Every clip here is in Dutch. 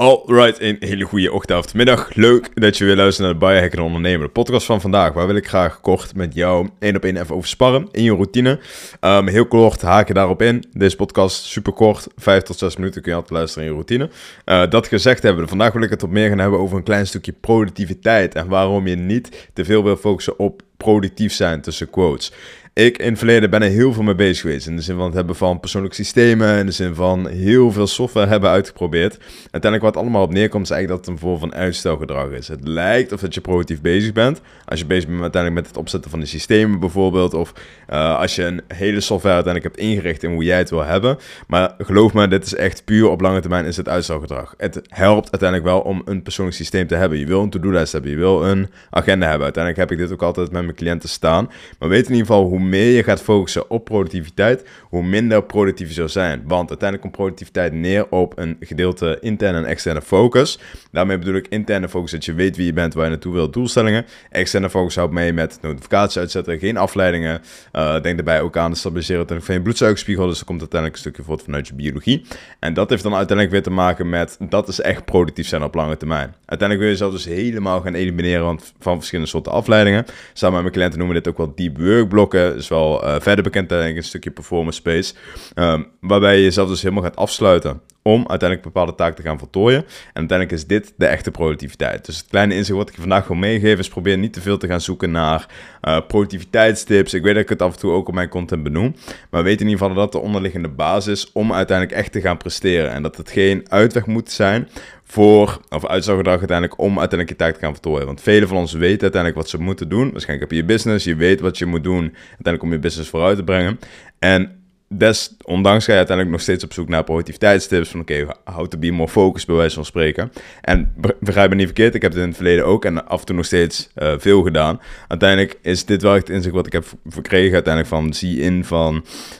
Alright, een hele goede ochtend, middag. Leuk dat je weer luistert naar de Biohacker Ondernemer, de podcast van vandaag. Waar wil ik graag kort met jou één op één even over sparren in je routine. Um, heel kort haken daarop in. Deze podcast super kort, 5 tot 6 minuten kun je altijd luisteren in je routine. Uh, dat gezegd hebben, vandaag wil ik het op meer gaan hebben over een klein stukje productiviteit. En waarom je niet te veel wil focussen op productief zijn tussen quotes. Ik in het verleden ben er heel veel mee bezig geweest. In de zin van het hebben van persoonlijke systemen. In de zin van heel veel software hebben uitgeprobeerd. Uiteindelijk wat allemaal op neerkomt is eigenlijk dat het een vorm van uitstelgedrag is. Het lijkt of dat je productief bezig bent. Als je bezig bent uiteindelijk met het opzetten van de systemen bijvoorbeeld. Of uh, als je een hele software uiteindelijk hebt ingericht in hoe jij het wil hebben. Maar geloof me, dit is echt puur op lange termijn is het uitstelgedrag. Het helpt uiteindelijk wel om een persoonlijk systeem te hebben. Je wil een to-do-lijst hebben. Je wil een agenda hebben. Uiteindelijk heb ik dit ook altijd met mijn cliënten staan. Maar weet in ieder geval hoe meer je gaat focussen op productiviteit, hoe minder productief je zou zijn. Want uiteindelijk komt productiviteit neer op een gedeelte interne en externe focus. Daarmee bedoel ik interne focus dat je weet wie je bent, waar je naartoe wilt, doelstellingen. Externe focus houdt mee met notificaties uitzetten, geen afleidingen. Uh, denk daarbij ook aan de stabiliseren van je bloedsuikerspiegel. Dus er komt uiteindelijk een stukje voort vanuit je biologie. En dat heeft dan uiteindelijk weer te maken met, dat is echt productief zijn op lange termijn. Uiteindelijk wil je zelf dus helemaal gaan elimineren van verschillende soorten afleidingen. Samen mijn cliënten noemen dit ook wel deep work blokken. Dus wel uh, verder bekend denk ik een stukje performance space. Um, waarbij je jezelf dus helemaal gaat afsluiten om uiteindelijk bepaalde taken te gaan voltooien. En uiteindelijk is dit de echte productiviteit. Dus het kleine inzicht wat ik vandaag wil meegeven is probeer niet te veel te gaan zoeken naar uh, productiviteitstips. Ik weet dat ik het af en toe ook op mijn content benoem. Maar weet in ieder geval dat de onderliggende basis is om uiteindelijk echt te gaan presteren. En dat het geen uitweg moet zijn voor, of uitstelgedrag uiteindelijk om uiteindelijk je taak te gaan voltooien. Want velen van ons weten uiteindelijk wat ze moeten doen. Waarschijnlijk heb je je business, je weet wat je moet doen uiteindelijk om je business vooruit te brengen. En desondanks ga je uiteindelijk nog steeds op zoek naar productiviteitstips. Van oké, okay, how to be more focused, bij wijze van spreken. En begrijp me niet verkeerd, ik heb dit in het verleden ook en af en toe nog steeds uh, veel gedaan. Uiteindelijk is dit wel het inzicht wat ik heb verkregen uiteindelijk van zie in van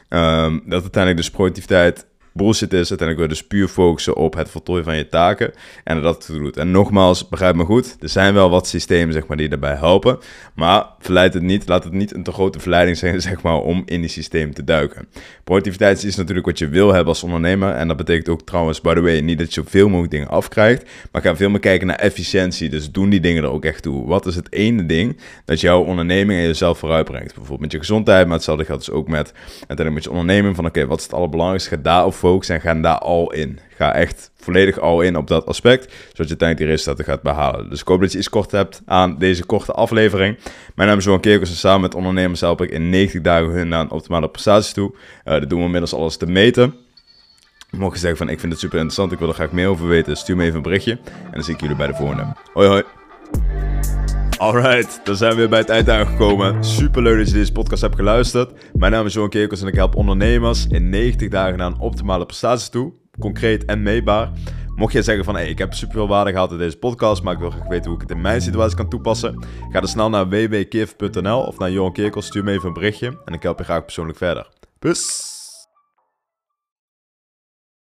um, dat uiteindelijk dus productiviteit bullshit is. Uiteindelijk wil je dus puur focussen op het voltooien van je taken en dat het doet. En nogmaals, begrijp me goed, er zijn wel wat systemen zeg maar, die daarbij helpen, maar verleid het niet, laat het niet een te grote verleiding zijn zeg maar, om in die systeem te duiken. Productiviteit is natuurlijk wat je wil hebben als ondernemer en dat betekent ook trouwens, by the way, niet dat je zoveel mogelijk dingen afkrijgt, maar ga veel meer kijken naar efficiëntie, dus doen die dingen er ook echt toe. Wat is het ene ding dat jouw onderneming en jezelf vooruitbrengt? Bijvoorbeeld met je gezondheid, maar hetzelfde geldt dus ook met, uiteindelijk met je onderneming van oké, wat is het allerbelangrijkste, ga daarop en ga daar al in. Ga echt volledig al in op dat aspect, zodat je uiteindelijk die resultaten gaat behalen. Dus ik hoop dat je iets kort hebt aan deze korte aflevering. Mijn naam is Johan Kerkers en samen met ondernemers help ik in 90 dagen hun naar een optimale prestaties toe. Uh, dat doen we inmiddels alles te meten. Mocht je zeggen van ik vind het super interessant, ik wil er graag meer over weten, stuur me even een berichtje. En dan zie ik jullie bij de volgende. Hoi hoi! Alright, dan zijn we weer bij het eind aangekomen. Super leuk dat je deze podcast hebt geluisterd. Mijn naam is Johan Kerkers en ik help ondernemers in 90 dagen naar een optimale prestatie toe. Concreet en meetbaar. Mocht jij zeggen van, hey, ik heb super veel waarde gehad in deze podcast, maar ik wil graag weten hoe ik het in mijn situatie kan toepassen. Ga dan snel naar www.kif.nl of naar Johan Kerkers, stuur me even een berichtje en ik help je graag persoonlijk verder. Peace!